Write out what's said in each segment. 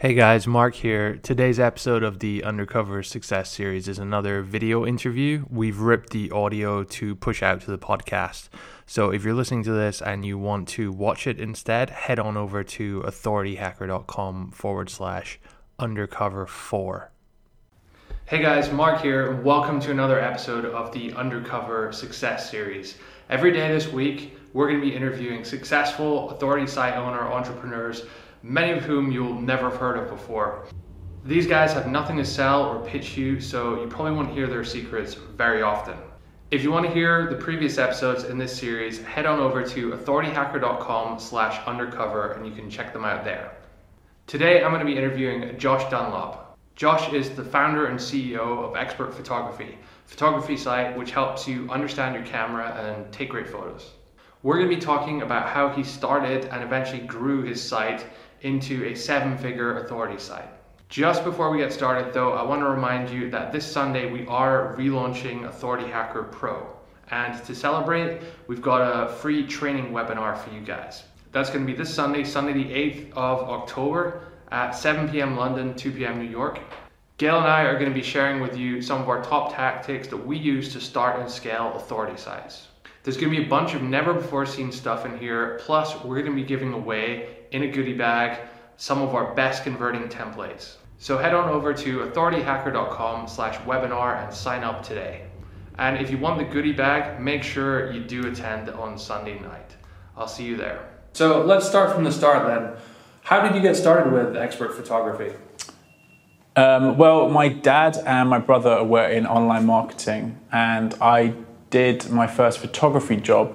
Hey guys, Mark here. Today's episode of the Undercover Success Series is another video interview. We've ripped the audio to push out to the podcast. So if you're listening to this and you want to watch it instead, head on over to authorityhacker.com forward slash undercover four. Hey guys, Mark here, welcome to another episode of the Undercover Success Series. Every day this week, we're going to be interviewing successful authority site owner entrepreneurs many of whom you'll never have heard of before. These guys have nothing to sell or pitch you, so you probably won't hear their secrets very often. If you want to hear the previous episodes in this series, head on over to authorityhacker.com slash undercover and you can check them out there. Today I'm going to be interviewing Josh Dunlop. Josh is the founder and CEO of Expert Photography, a photography site which helps you understand your camera and take great photos. We're going to be talking about how he started and eventually grew his site into a seven figure authority site. Just before we get started though, I want to remind you that this Sunday we are relaunching Authority Hacker Pro. And to celebrate, we've got a free training webinar for you guys. That's going to be this Sunday, Sunday the 8th of October at 7 p.m. London, 2 p.m. New York. Gael and I are going to be sharing with you some of our top tactics that we use to start and scale authority sites. There's going to be a bunch of never before seen stuff in here. Plus, we're going to be giving away in a goodie bag some of our best converting templates. So head on over to authorityhacker.com slash webinar and sign up today. And if you want the goodie bag, make sure you do attend on Sunday night. I'll see you there. So let's start from the start then. How did you get started with expert photography? Um, well, my dad and my brother were in online marketing, and I did my first photography job,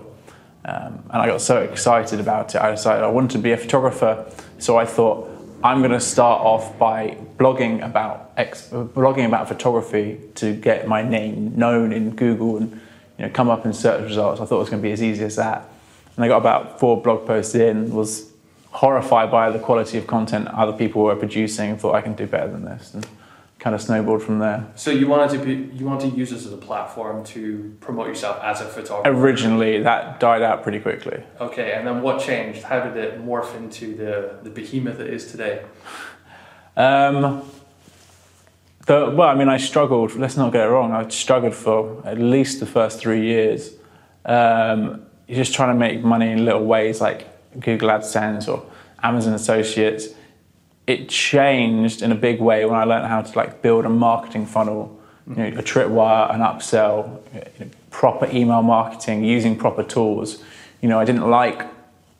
um, and I got so excited about it. I decided I wanted to be a photographer, so I thought I'm going to start off by blogging about ex- blogging about photography to get my name known in Google and you know come up in search results. I thought it was going to be as easy as that, and I got about four blog posts in. Was horrified by the quality of content other people were producing and thought I can do better than this. And, kind of snowballed from there. So you wanted to be, you wanted to use this as a platform to promote yourself as a photographer. Originally, that died out pretty quickly. Okay, and then what changed? How did it morph into the the behemoth it is today? Um, the, well, I mean, I struggled. Let's not get it wrong. I struggled for at least the first three years. Um, you're just trying to make money in little ways, like Google AdSense or Amazon Associates it changed in a big way when I learned how to like build a marketing funnel, you know, a tripwire, an upsell, you know, proper email marketing, using proper tools. You know, I didn't like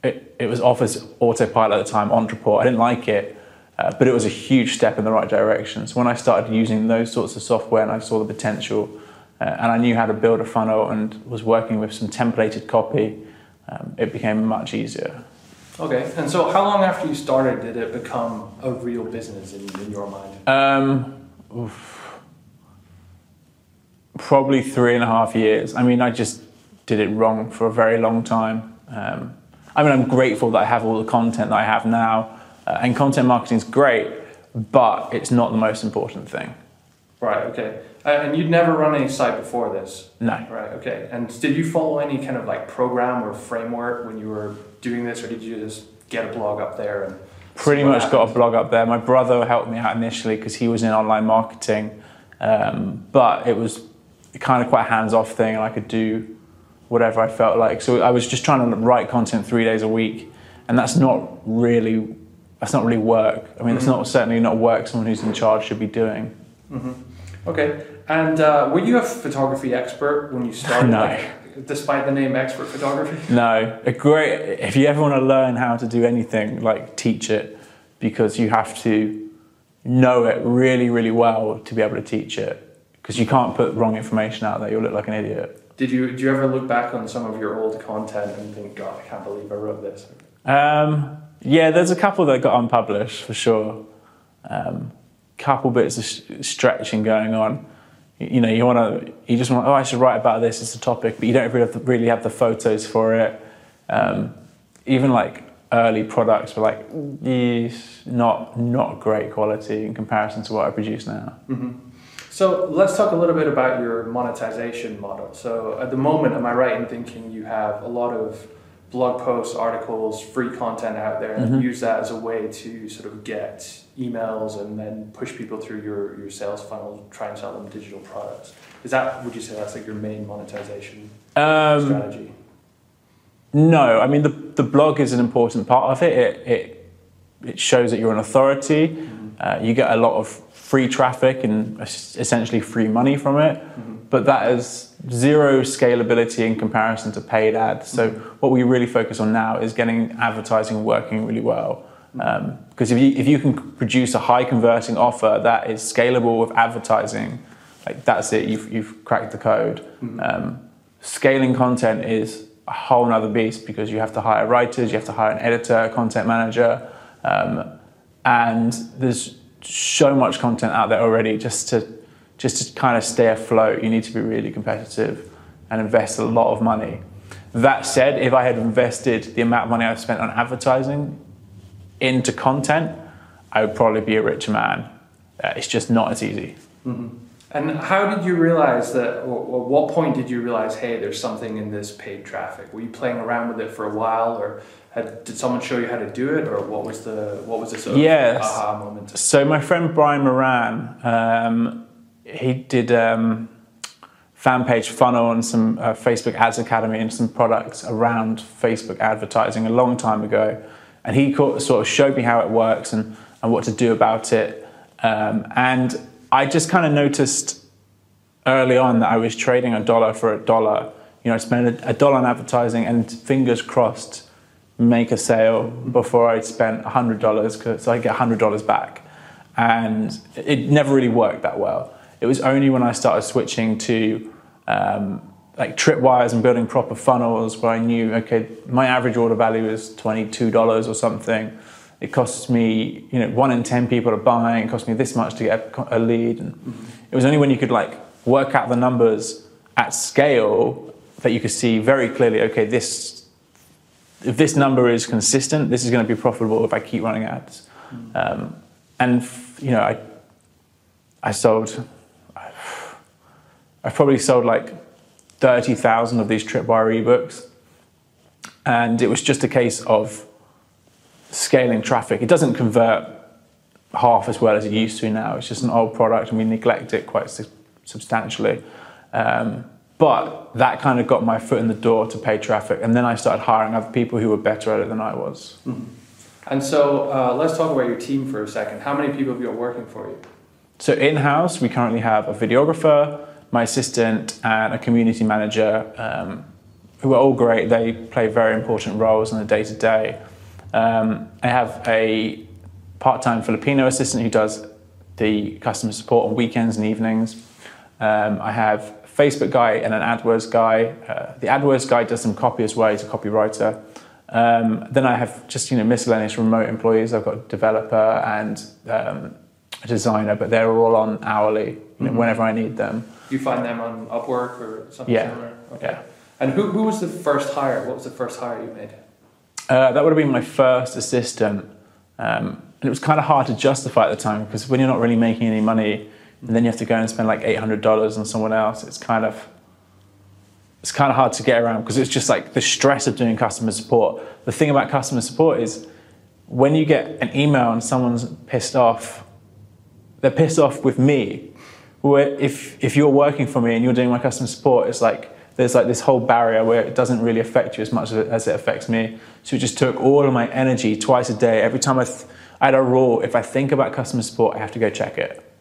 it. It was Office Autopilot at the time, Ontraport. I didn't like it, uh, but it was a huge step in the right direction. So when I started using those sorts of software and I saw the potential, uh, and I knew how to build a funnel and was working with some templated copy, um, it became much easier. Okay, and so how long after you started did it become a real business in, in your mind? Um, oof, probably three and a half years. I mean, I just did it wrong for a very long time. Um, I mean, I'm grateful that I have all the content that I have now, uh, and content marketing is great, but it's not the most important thing. Right. Okay. Uh, and you'd never run any site before this? No. Right, okay. And did you follow any kind of like program or framework when you were doing this, or did you just get a blog up there and pretty much happened? got a blog up there. My brother helped me out initially because he was in online marketing, um, but it was kind of quite a hands-off thing, and I could do whatever I felt like. So I was just trying to write content three days a week, and that's not really that's not really work. I mean, mm-hmm. it's not certainly not work someone who's in charge should be doing. Mm-hmm. Okay. And uh, were you a photography expert when you started? no. Like, despite the name expert photography? No. A great. If you ever want to learn how to do anything, like teach it, because you have to know it really, really well to be able to teach it. Because you can't put wrong information out there; you'll look like an idiot. Did you? Do you ever look back on some of your old content and think, God, I can't believe I wrote this? Um, yeah, there's a couple that got unpublished for sure. Um, couple bits of stretching going on you know, you want to, you just want, oh, I should write about this It's a topic, but you don't really have the, really have the photos for it. Um, even like early products were like, yes, not not great quality in comparison to what I produce now. Mm-hmm. So let's talk a little bit about your monetization model. So at the moment, am I right in thinking you have a lot of blog posts, articles, free content out there, and use that as a way to sort of get emails and then push people through your, your sales funnel, try and sell them digital products. Is that would you say that's like your main monetization Um, strategy? No, I mean the the blog is an important part of it. It it, it shows that you're an authority. Uh, you get a lot of free traffic and essentially free money from it, but that is zero scalability in comparison to paid ads. So what we really focus on now is getting advertising working really well. Um, because if you if you can produce a high converting offer that is scalable with advertising, like that's it. You've you've cracked the code. Um, scaling content is a whole nother beast because you have to hire writers, you have to hire an editor, a content manager, um, and there's so much content out there already. Just to just to kind of stay afloat, you need to be really competitive and invest a lot of money. That said, if I had invested the amount of money I've spent on advertising into content, I would probably be a richer man. Uh, it's just not as easy. And how did you realize that, or, or what point did you realize, hey, there's something in this paid traffic? Were you playing around with it for a while, or had, did someone show you how to do it, or what was the what was the sort of Yes. aha moment? So my friend Brian Moran, um, he did um, fan page funnel and some uh, Facebook Ads Academy and some products around Facebook advertising a long time ago, and he sort of showed me how it works and, and what to do about it. Um, and I just kind of noticed early on that I was trading a dollar for a dollar. You know, I spent a, a dollar on advertising and fingers crossed make a sale before I'd spent hundred dollars so I get hundred dollars back. And it never really worked that well. It was only when I started switching to um, like tripwires and building proper funnels where I knew okay my average order value is twenty two dollars or something. It costs me you know one in ten people are buying. It costs me this much to get a, a lead. And it was only when you could like work out the numbers at scale that you could see very clearly okay this if this number is consistent, this is going to be profitable if I keep running ads. Um, and f- you know, I I sold, I've probably sold like thirty thousand of these Tripwire ebooks, and it was just a case of scaling traffic. It doesn't convert half as well as it used to now. It's just an old product, and we neglect it quite su- substantially. Um, but that kind of got my foot in the door to pay traffic, and then I started hiring other people who were better at it than I was. And so uh, let's talk about your team for a second. How many people have you got working for you? So in house, we currently have a videographer, my assistant, and a community manager, um, who are all great. They play very important roles in the day to day. I have a part-time Filipino assistant who does the customer support on weekends and evenings. Um, I have a Facebook guy and an AdWords guy. Uh, the AdWords guy does some copy as well. He's a copywriter. Um, then I have just you know miscellaneous remote employees. I've got a developer and um, a designer, but they're all on hourly know, whenever I need them. You find them on Upwork or something Yeah. similar? Yeah. And who, who was the first hire? What was the first hire you made? Uh, that would have been my first assistant. Um, and it was kind of hard to justify at the time because when you're not really making any money, and then you have to go and spend like $800 on someone else, it's kind of it's kind of hard to get around because it's just like the stress of doing customer support. The thing about customer support is when you get an email and someone's pissed off, they're pissed off with me. Where if if you're working for me and you're doing my customer support, it's like there's like this whole barrier where it doesn't really affect you as much as it, affects me. So it just took all of my energy twice a day. Every time I, th- I had a rule: if I think about customer support, I have to go check it.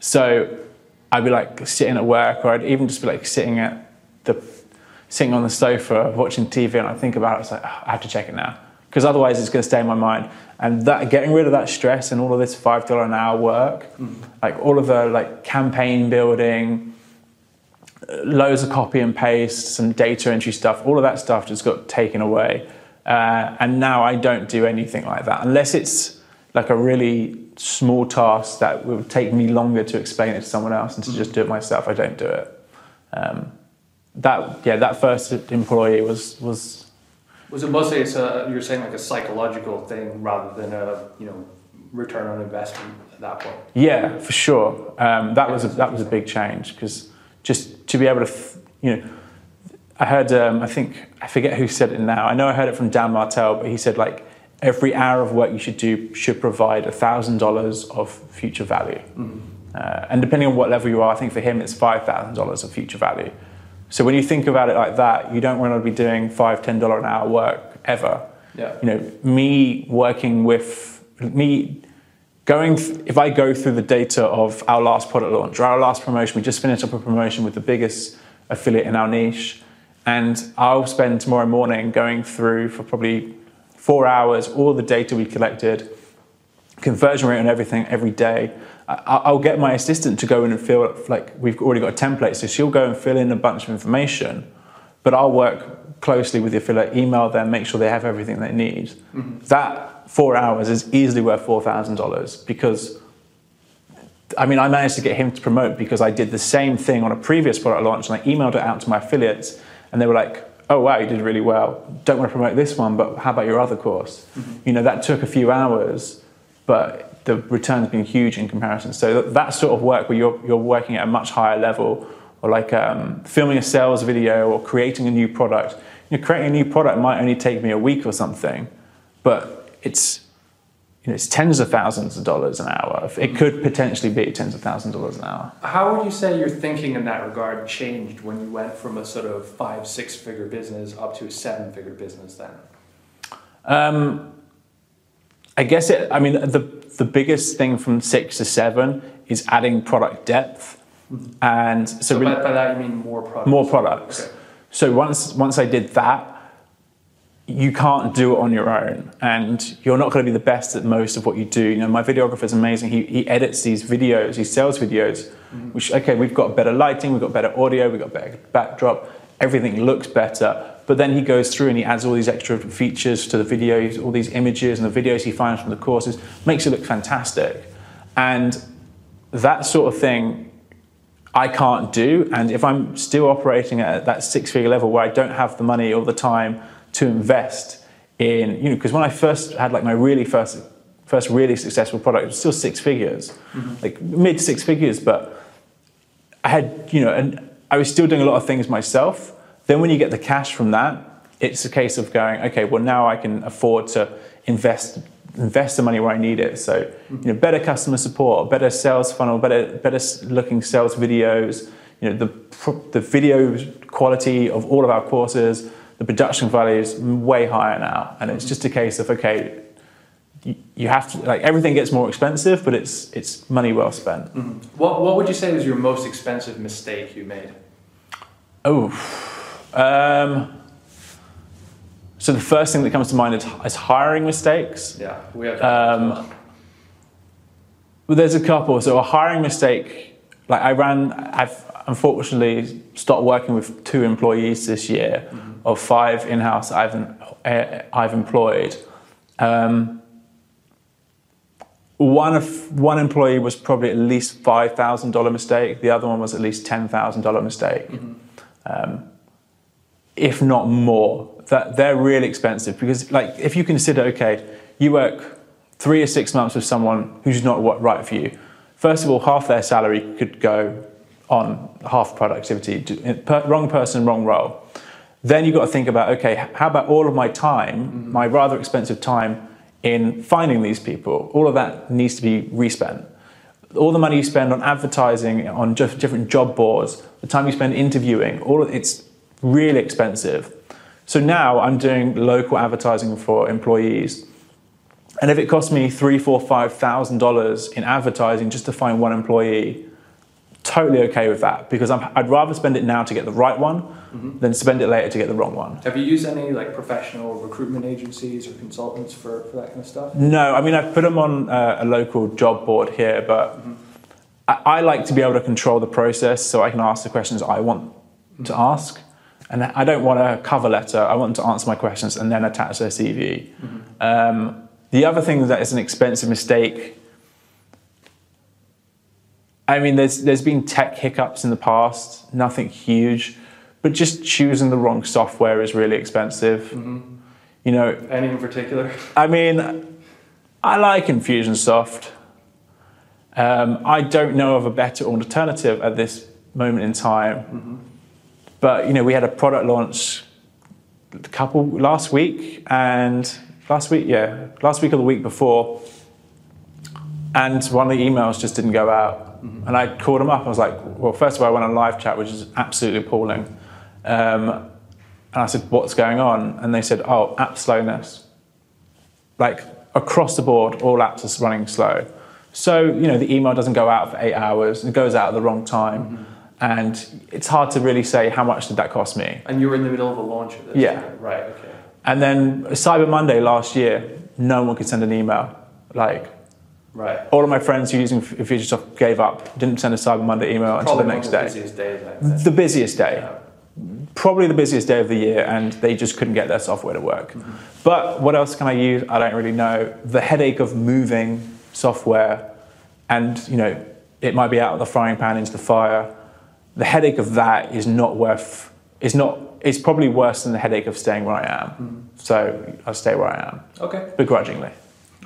So I'd be like sitting at work, or I'd even just be like sitting at the sitting on the sofa watching TV, and I think about it. It's like "Oh, I have to check it now because otherwise it's going to stay in my mind. And that getting rid of that stress and all of this five dollar an hour work, like all of the like campaign building, loads of copy and paste, some data entry stuff, all of that stuff just got taken away. Uh, and now I don't do anything like that unless it's like a really small task that would take me longer to explain it to someone else and to just do it myself. I don't do it. Um, that yeah, that first employee was was Was it mostly it's a, you're saying like a psychological thing rather than a you know return on investment at that point? Yeah, for sure. Um, that was a, that was a big change because just to be able to, th- you know, I heard, um, I think, I forget who said it now. I know I heard it from Dan Martell, but he said like every hour of work you should do should provide $1,000 of future value. Uh, and depending on what level you are, I think for him it's $5,000 of future value. So when you think about it like that, you don't want to be doing five, ten dollar an hour work ever. Yeah. You know, me working with me going. Th- if I go through the data of our last product launch or our last promotion, we just finished up a promotion with the biggest affiliate in our niche, and I'll spend tomorrow morning going through for probably four hours all the data we collected, conversion rate on everything every day. I- I'll get my assistant to go in and fill like we've already got a template, so she'll go and fill in a bunch of information, but I'll work closely with the affiliate, email them, make sure they have everything they need. Mm-hmm. That four hours is easily worth four thousand dollars because. I mean, I managed to get him to promote because I did the same thing on a previous product launch and I emailed it out to my affiliates and they were like, oh wow, you did really well. Don't want to promote this one, but how about your other course? Mm-hmm. You know, that took a few hours, but the return's been huge in comparison. So that, that sort of work where you're, you're working at a much higher level, or like um, filming a sales video or creating a new product. You know, creating a new product might only take me a week or something, but it's you know, it's tens of thousands of dollars an hour. It could potentially be tens of thousands of dollars an hour. How would you say your thinking in that regard changed when you went from a sort of five, six figure business up to a seven figure business then? Um, I guess it. I mean, the the biggest thing from six to seven is adding product depth, and so, So really by, by that you mean more products? more products. Okay. So once once I did that, you can't do it on your own, and you're not going to be the best at most of what you do. You know, my videographer is amazing. He he edits these videos, these sales videos, mm-hmm. which okay, we've got better lighting, we've got better audio, we've got better backdrop, everything looks better. But then he goes through and he adds all these extra features to the videos, all these images and the videos he finds from the courses, makes it look fantastic. And that sort of thing I can't do. And if I'm still operating at that six figure level where I don't have the money or the time to invest in, you know, because when I first had like my really first, first really successful product, it was still six figures, mm-hmm. like mid six figures, but I had, you know, and I was still doing a lot of things myself. Then when you get the cash from that, it's a case of going, okay, well now I can afford to invest invest the money where I need it. So, you know, better customer support, better sales funnel, better better looking sales videos. You know, the the video quality of all of our courses, the production value is way higher now, and it's just a case of okay, you, you have to like everything gets more expensive, but it's it's money well spent. Mm-hmm. What, what would you say was your most expensive mistake you made? Oh, um, so the first thing that comes to mind is, is hiring mistakes. Yeah, we have Um, Well, there's a couple. So a hiring mistake, like I ran, I've unfortunately stopped working with two employees this year of five in-house I've uh, I've employed. Um, one of one employee was probably at least five thousand dollar mistake. The other one was at least ten thousand dollar mistake, um, if not more. That they're really expensive because, like, if you consider, okay, you work three or six months with someone who's not what- right for you. First of all, half their salary could go on half productivity. Wrong person, wrong role. Then you've got to think about, okay, how about all of my time, mm-hmm. my rather expensive time in finding these people? All of that needs to be respent. All the money you spend on advertising, on just different job boards, the time you spend interviewing, all of, it's really expensive. So now I'm doing local advertising for employees. And if it costs me three, four, five thousand dollars in advertising just to find one employee, totally okay with that because I'm, I'd rather spend it now to get the right one mm-hmm. than spend it later to get the wrong one. Have you used any like professional recruitment agencies or consultants for, for that kind of stuff? No, I mean I've put them on uh, a local job board here, but mm-hmm. I, I like to be able to control the process so I can ask the questions I want to mm-hmm. ask. And I don't want a cover letter. I want them to answer my questions and then attach their CV. Um, the other thing that is an expensive mistake. I mean, there's there's been tech hiccups in the past, nothing huge, but just choosing the wrong software is really expensive. You know, Any in particular? I mean, I like Infusionsoft. Um, I don't know of a better alternative at this moment in time. But but you know, we had a product launch a couple last week and last week, yeah, last week or the week before, and one of the emails just didn't go out. Mm-hmm. And I called them up. I was like, well, first of all, I went on live chat, which is absolutely appalling. Um, and I said, what's going on? And they said, oh, app slowness. Like across the board, all apps are running slow. So, you know, the email doesn't go out for eight hours, it goes out at the wrong time. Mm-hmm. And it's hard to really say how much did that cost me. And you were in the middle of a launch of this? Yeah. Right, okay. And then Cyber Monday last year, no one could send an email. Like, right. all of my friends who are using Infusionsoft gave up, didn't send a Cyber Monday email Probably until the next the day. Busiest day The busiest day. Yeah. Probably the busiest day of the year, and they just couldn't get their software to work. Mm-hmm. But what else can I use? I don't really know. The headache of moving software, and you know, it might be out of the frying pan into the fire. The headache of that is not worth. Is not. It's probably worse than the headache of staying where I am. Mm-hmm. So I'll stay where I am, Okay. begrudgingly.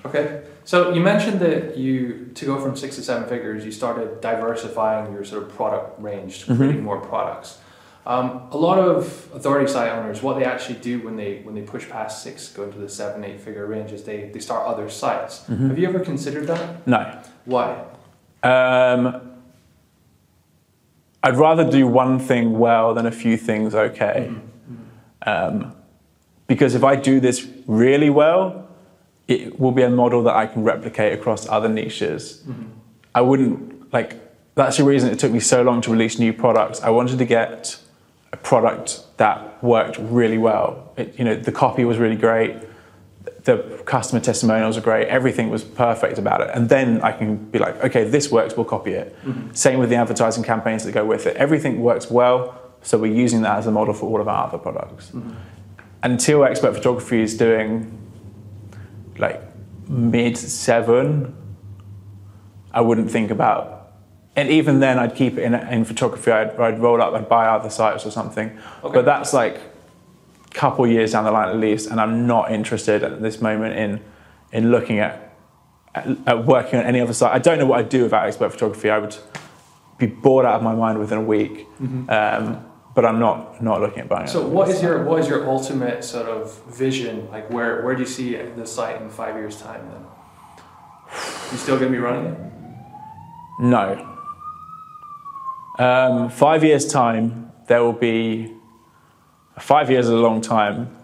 Okay. So you mentioned that you to go from six to seven figures, you started diversifying your sort of product range, Mm-hmm. creating more products. Um, a lot of authority site owners, what they actually do when they when they push past six, go into the seven, eight figure range, is they, they start other sites. Mm-hmm. Have you ever considered that? No. Why? Um, I'd rather do one thing well than a few things okay. Um, because if I do this really well, it will be a model that I can replicate across other niches. I wouldn't like. That's the reason it took me so long to release new products. I wanted to get a product that worked really well. It, you know, the copy was really great the customer testimonials are great. Everything was perfect about it. And then I can be like, okay, this works, we'll copy it. Mm-hmm. Same with the advertising campaigns that go with it. Everything works well, so we're using that as a model for all of our other products. Mm-hmm. Until expert photography is doing like mid seven, I wouldn't think about. And even then, I'd keep it in, in photography. I'd, I'd roll up, I'd buy other sites or something. Okay. But that's like couple years down the line at least, and I'm not interested at this moment in in looking at, at, at working on any other site. I don't know what I'd do without expert photography. I would be bored out of my mind within a week. Um, but I'm not not looking at buying So what is your what is your ultimate sort of vision? Like where where do you see the site in five years time then? You still gonna be running it? No. Um, five years time, there will be. Five years is a long time.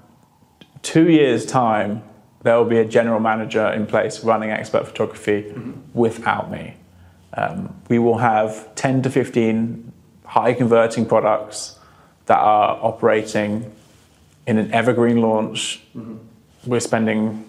Two years time, there will be a general manager in place running expert photography without me. Um, we will have 10 to 15 high converting products that are operating in an evergreen launch. We're spending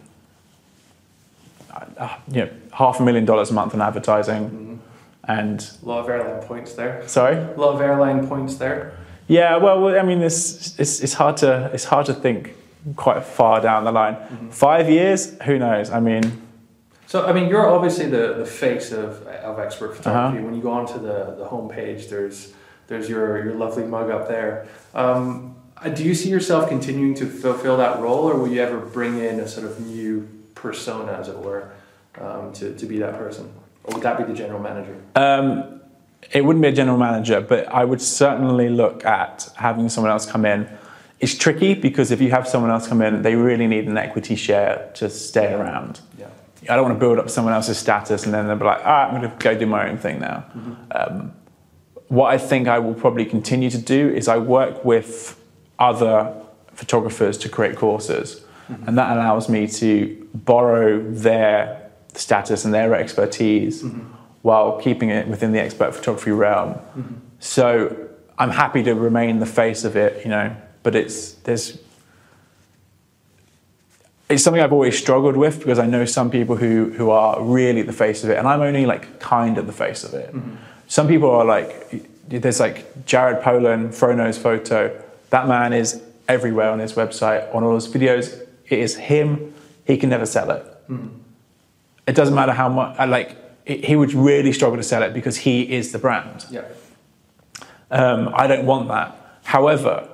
uh, you know, half a million dollars a month on advertising. And A lot of airline points there. sorry, A lot of airline points there. Yeah. Well, I mean, it's, it's it's hard to it's hard to think quite far down the line. Five years, who knows? I mean, So I mean, you're obviously the, the face of, of expert photography. When you go onto the, the homepage, there's there's your, your lovely mug up there. Um, uh, do you see yourself continuing to fulfill that role, or will you ever bring in a sort of new persona, as it were, um, to, to be that person, or would that be the general manager? um, it wouldn't be a general manager, but I would certainly look at having someone else come in. It's tricky because if you have someone else come in, they really need an equity share to stay around. Yeah. I don't want to build up someone else's status and then they'll be like, ah, I'm going to go do my own thing now. Um, what I think I will probably continue to do is I work with other photographers to create courses, and that allows me to borrow their status and their expertise while keeping it within the expert photography realm. Mm-hmm. So I'm happy to remain the face of it, you know, but it's there's it's something I've always struggled with because I know some people who who are really the face of it, and I'm only like kind of the face of it. Mm-hmm. Some people are like, there's like Jared Polin, Frono's photo. That man is everywhere on his website, on all his videos. It is him. He can never sell it. Mm-hmm. It doesn't matter how much. I Like he would really struggle to sell it because he is the brand. Yeah. Um, I don't want that. However,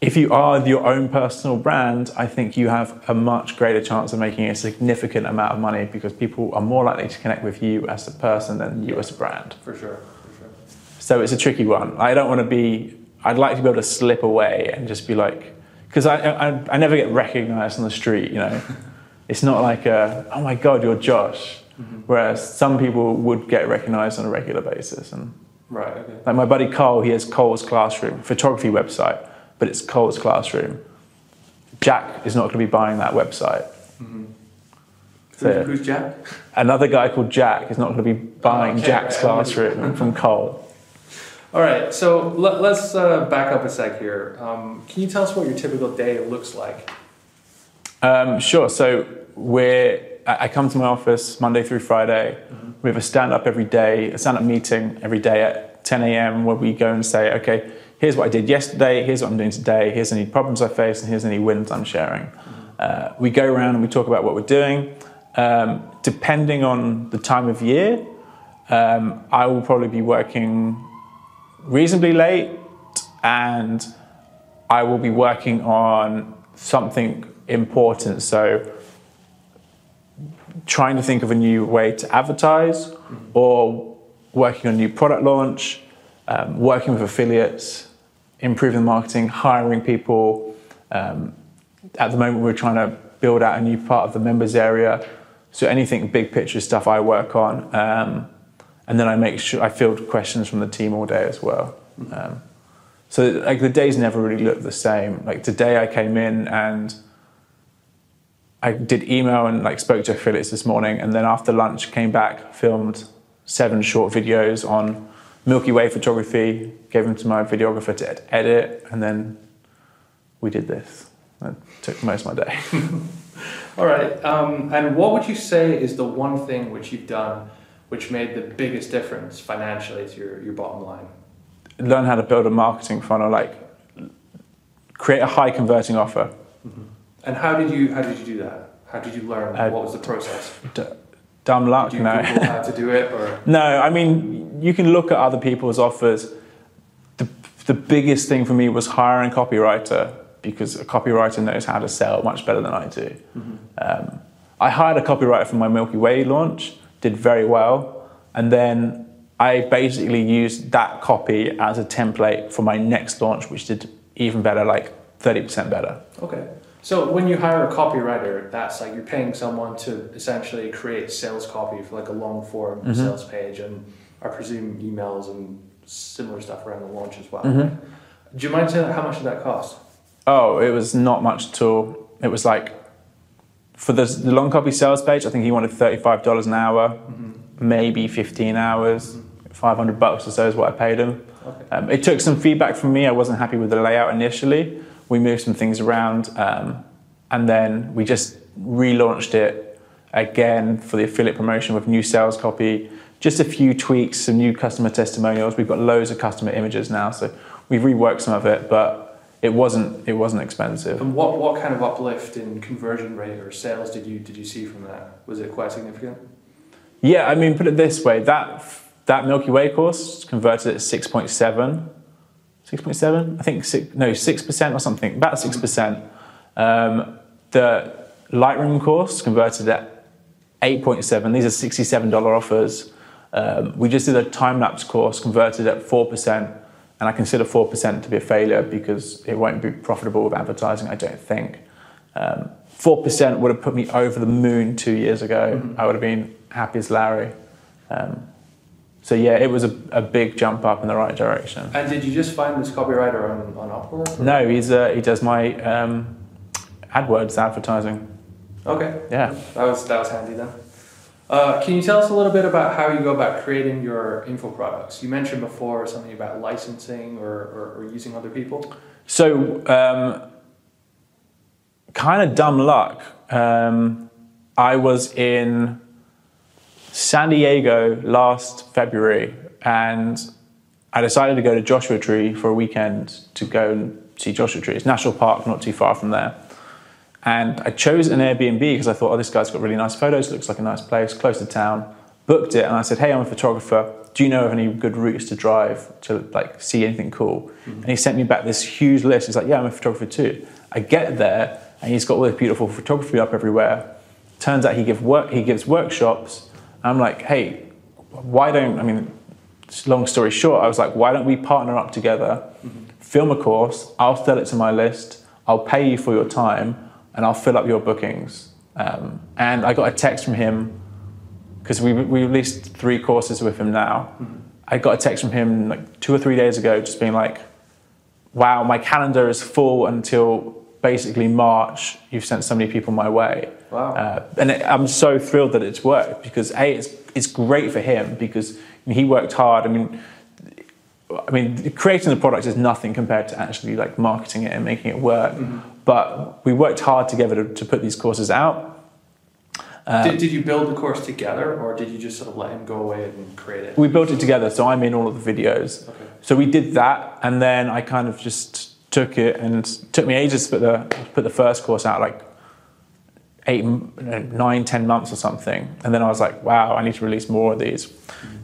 if you are your own personal brand, I think you have a much greater chance of making a significant amount of money because people are more likely to connect with you as a person than you as a brand. For sure. For sure. So it's a tricky one. I don't want to be. I'd like to be able to slip away and just be like, because I, I, I never get recognized on the street, you know. it's not like, a, oh my God, you're Josh. Whereas some people would get recognized on a regular basis. And Right. Okay. like my buddy Cole, he has Cole's Classroom, photography website, but it's Cole's Classroom. Jack is not going to be buying that website. So- Who's, who's Jack? Another guy called Jack is not going to be buying Okay, Jack's right, I'm with you. Classroom from Cole. All right. So let, let's uh, back up a sec here. Um, can you tell us what your typical day looks like? Um, sure. So we're. I I come to my office Monday through Friday. We have a stand up every day, a stand up meeting every day at 10 a.m. where we go and say, okay, here's what I did yesterday. Here's what I'm doing today. Here's any problems I face, and here's any wins I'm sharing. Uh, we go around and we talk about what we're doing. Um, depending on the time of year, um, I will probably be working reasonably late, and I will be working on something important. So, trying to think of a new way to advertise, or working on a new product launch, um, working with affiliates, improving the marketing, hiring people. Um, at the moment, we're trying to build out a new part of the members area. So anything big picture stuff I work on, um, and then I make sure I field questions from the team all day as well. Um, so like the days never really look the same. Like today, I came in and I did email and like spoke to affiliates this morning, and then after lunch came back, filmed seven short videos on Milky Way photography, gave them to my videographer to ed- edit, and then we did this. That took most of my day. All right. Um, and what would you say is the one thing which you've done which made the biggest difference financially to your, your bottom line? Learn how to build a marketing funnel, like create a high converting offer. And how did you how did you do that? How did you learn? Uh, what was the process? D- dumb luck, Did you no. Google how to do it, or No, I mean, you can look at other people's offers. The, the biggest thing for me was hiring a copywriter because a copywriter knows how to sell much better than I do. Um, I hired a copywriter for my Milky Way launch, did very well, and then I basically used that copy as a template for my next launch, which did even better, like 30% better. okay. So when you hire a copywriter, that's like you're paying someone to essentially create sales copy for like a long form Mm-hmm. sales page, and I presume emails and similar stuff around the launch as well. Mm-hmm. Do you mind saying how much did that cost? Oh, it was not much at all. It was like for the, the long copy sales page, I think he wanted thirty-five dollars an hour, maybe fifteen hours, five hundred bucks or so is what I paid him. Okay. Um, it took some feedback from me. I wasn't happy with the layout initially. We moved some things around, um, and then we just relaunched it again for the affiliate promotion with new sales copy. Just a few tweaks, some new customer testimonials. We've got loads of customer images now, so we've reworked some of it, but it wasn't it wasn't expensive. And what, what kind of uplift in conversion rate or sales did you did you see from that? Was it quite significant? Yeah, I mean, put it this way: that that Milky Way course converted at six point seven. Six point seven, I think. Six, no, six percent or something. About six percent. Um, the Lightroom course converted at eight point seven. These are sixty-seven dollar offers. Um, we just did a time lapse course converted at four percent, and I consider four percent to be a failure because it won't be profitable with advertising. I don't think. Um, Four percent would have put me over the moon two years ago. I would have been happy as Larry. Um, so yeah, it was a, a big jump up in the right direction. And did you just find this copywriter on, on Upwork? or- No, he's uh, he does my um, AdWords advertising. Okay. Yeah. That was that was handy then. Uh, can you tell us a little bit about how you go about creating your info products? You mentioned before something about licensing or, or, or using other people. So, um, kind of dumb luck. Um, I was in San Diego last February and I decided to go to Joshua Tree for a weekend to go and see Joshua Tree. It's national park not too far from there. And I chose an Airbnb because I thought, oh, this guy's got really nice photos, looks like a nice place, close to town. Booked it, and I said, hey, I'm a photographer. Do you know of any good routes to drive to like see anything cool? Mm-hmm. And he sent me back this huge list. He's like, yeah, I'm a photographer too. I get there, and he's got all this beautiful photography up everywhere. Turns out he gives work, he gives workshops. I'm like, hey, why don't I mean? long story short, I was like, why don't we partner up together, film a course, I'll sell it to my list, I'll pay you for your time, and I'll fill up your bookings. Um, and I got a text from him because we, we released three courses with him now. I got a text from him like two or three days ago, just being like, wow, my calendar is full until basically March. You've sent so many people my way. Wow. Uh, and it, I'm so thrilled that it's worked because A, it's, it's great for him because he worked hard. I mean, I mean, creating the product is nothing compared to actually like marketing it and making it work. But we worked hard together to, to put these courses out. did, did you build the course together, or did you just sort of let him go away and create it? We built it together, so I'm in all of the videos. Okay. So we did that, and then I kind of just took it, and it took me ages to put the put the first course out, like eight, uh, nine, ten months or something. And then I was like, wow, I need to release more of these.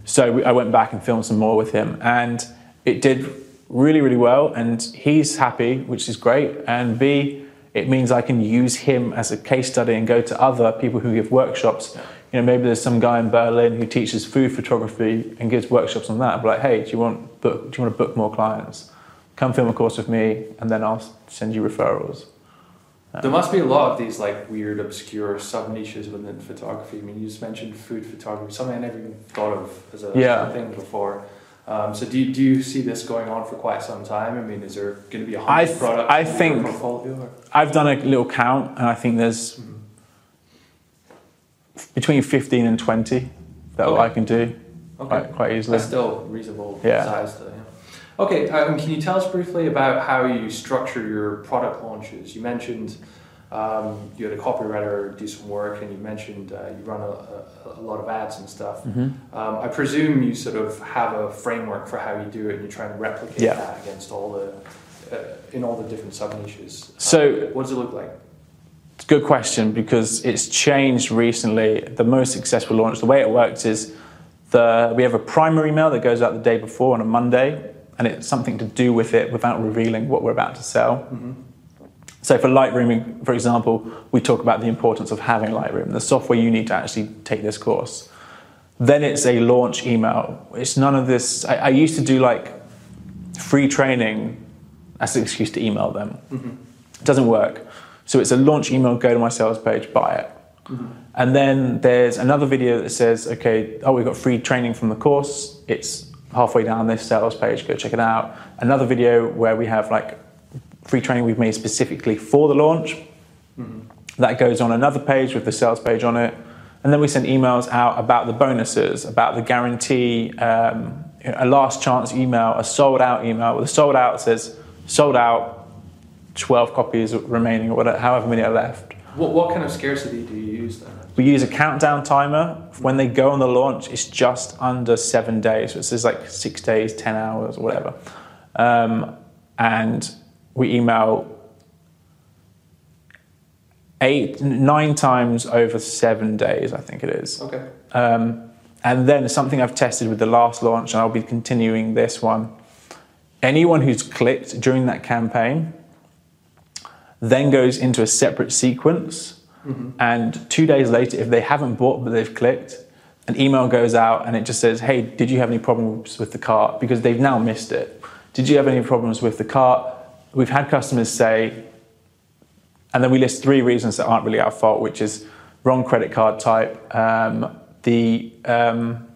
So we, I went back and filmed some more with him, and it did really, really well. And he's happy, which is great. And B, it means I can use him as a case study and go to other people who give workshops. You know, maybe there's some guy in Berlin who teaches food photography and gives workshops on that. But like, hey, do you want book? Do you want to book more clients? Come film a course with me, and then I'll send you referrals. There must be a lot of these like weird, obscure sub niches within photography. I mean, you just mentioned food photography, something I never even thought of as a, Yeah. thing before. Um, so, do you, do you see this going on for quite some time? I mean, is there going to be a hundred th- products I think- portfolio? Or? I've done a little count, and I think there's between 15 and 20 that Okay. I can do Okay, quite, quite easily. that's still reasonable Yeah. size. Though, yeah. Okay, um, can you tell us briefly about how you structure your product launches? You mentioned um, you had a copywriter do some work, and you mentioned uh, you run a, a, a lot of ads and stuff. Mm-hmm. Um, I presume you sort of have a framework for how you do it, and you're trying to replicate Yeah. that against all the uh, in all the different sub niches. So- what does it look like? It's a good question because it's changed recently. The most successful launch, the way it works is the we have a primary email that goes out the day before on a Monday, and it's something to do with it without revealing what we're about to sell. Mm-hmm. So for Lightroom, for example, we talk about the importance of having Lightroom, the software you need to actually take this course. Then it's a launch email. It's none of this. I, I used to do like free training as an excuse to email them. Mm-hmm. It doesn't work. So it's a launch email, go to my sales page, buy it. Mm-hmm. And then there's another video that says, okay, oh, we've got free training from the course. It's halfway down this sales page, go check it out. Another video where we have like free training we've made specifically for the launch. That goes on another page with the sales page on it. And then we send emails out about the bonuses, about the guarantee, um, a last chance email, a sold out email. The sold out says sold out, 12 copies remaining, or whatever, however many are left. What, what kind of scarcity do you use then? We use a countdown timer. When they go on the launch, it's just under seven days. So it says like six days, 10 hours, or whatever. Um, and we email eight, nine times over seven days, I think it is. Okay. Um, and then something I've tested with the last launch, and I'll be continuing this one. Anyone who's clicked during that campaign then goes into a separate sequence. And two days later, if they haven't bought but they've clicked, an email goes out and it just says, Hey, did you have any problems with the cart? Because they've now missed it. Did you have any problems with the cart? We've had customers say, and then we list three reasons that aren't really our fault, which is wrong credit card type, um, the um,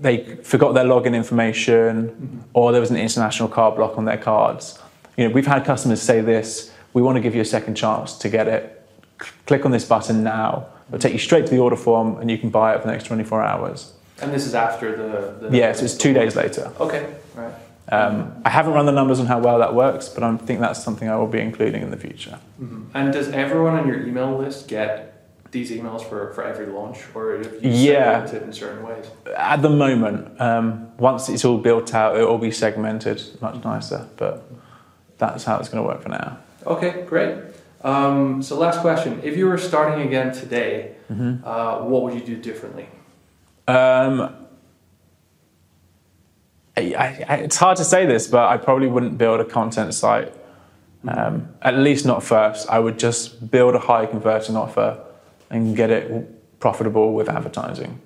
they forgot their login information, or there was an international card block on their cards. You know, we've had customers say this: "We want to give you a second chance to get it. C- Click on this button now. It'll take you straight to the order form, and you can buy it for the next 24 hours." And this is after the. the Yes, it's two days later. Okay, right. Um, I haven't run the numbers on how well that works, but I think that's something I will be including in the future. And does everyone on your email list get these emails for, for every launch, or have you Yeah. segmented in certain ways? At the moment, um, once it's all built out, it will be segmented much nicer, but that's how it's going to work for now. Okay, great. Um, so last question: If you were starting again today, uh, what would you do differently? Um, I, I, it's hard to say this, but I probably wouldn't build a content site. Um, at least not first. I would just build a high converting offer and get it profitable with advertising.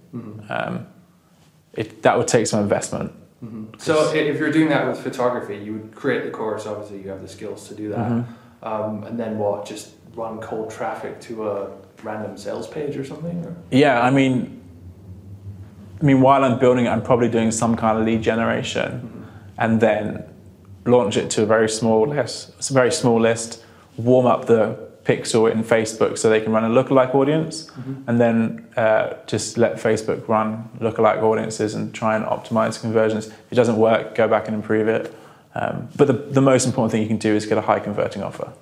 Um, it, that would take some investment. So if you're doing that with photography, you would create the course. Obviously, you have the skills to do that. Mm-hmm. Um, and then what? Just run cold traffic to a random sales page or something? Or? Yeah, I mean, I mean, while I'm building it, I'm probably doing some kind of lead generation, and then launch it to a very small list. It's a very small list. Warm up the pixel in Facebook so they can run a lookalike audience, and then uh, just let Facebook run lookalike audiences and try and optimize conversions. If it doesn't work, go back and improve it. Um, but the, the most important thing you can do is get a high converting offer.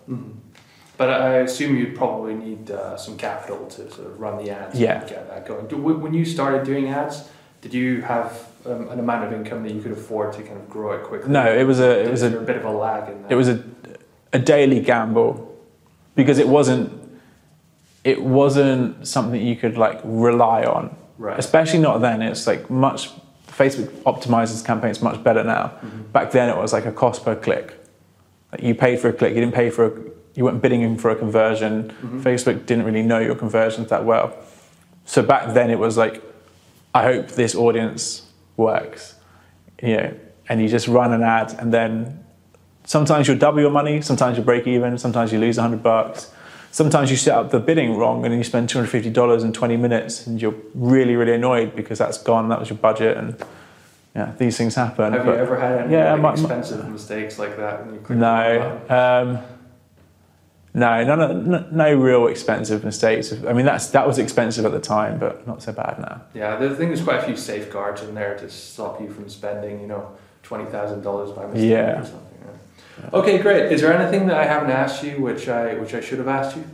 But I assume you'd probably need uh, some capital to sort of run the ads Yeah. and get that going. Do, when you started doing ads, did you have um, an amount of income that you could afford to kind of grow it quickly? No, it was a it was a a bit of a lag in that. it was a, a daily gamble because it wasn't it wasn't something you could like rely on Right. especially not then it's like much facebook optimizes campaigns much better now. Mm-hmm. Back then it was like a cost per click. Like you paid for a click you didn't pay for a you weren't bidding in for a conversion. Mm-hmm. Facebook didn't really know your conversions that well. So back then it was like i hope this audience works you know and you just run an ad and then sometimes you'll double your money, sometimes you break even, sometimes you lose 100 bucks. Sometimes you set up the bidding wrong and you spend $250 in 20 minutes and you're really, really annoyed because that's gone, that was your budget and yeah, these things happen. have but- you ever had any Yeah, like, my- my- expensive mistakes like that when you click No, um, no, none of, no, no real expensive mistakes. I mean, that's that was expensive at the time, but not so bad now. Yeah, the thing there's quite a few safeguards in there to stop you from spending, you know, twenty thousand dollars by mistake Yeah. or something. Okay, great. Is there anything that I haven't asked you, which I which I should have asked you?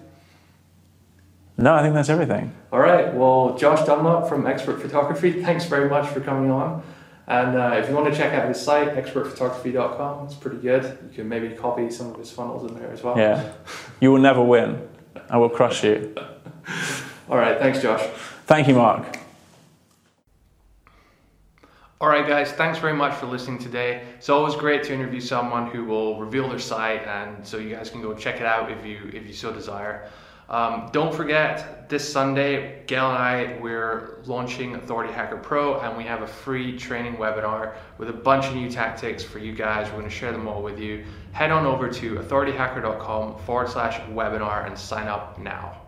No, I think that's everything. All right. Well, Josh Dunlop from Expert Photography, thanks very much for coming on. And uh, if you want to check out his site, expertphotography.com, it's pretty good. You can maybe copy some of his funnels in there as well. Yeah, you will never win. I will crush you. All right. Thanks, Josh. Thank you, Mark. All right, guys, thanks very much for listening today. It's always great to interview someone who will reveal their site, and so you guys can go check it out if you if you so desire. Um, don't forget, this Sunday, Gael and I we're launching Authority Hacker Pro, and we have a free training webinar with a bunch of new tactics for you guys. We're going to share them all with you. Head on over to authorityhacker.com forward slash webinar and sign up now.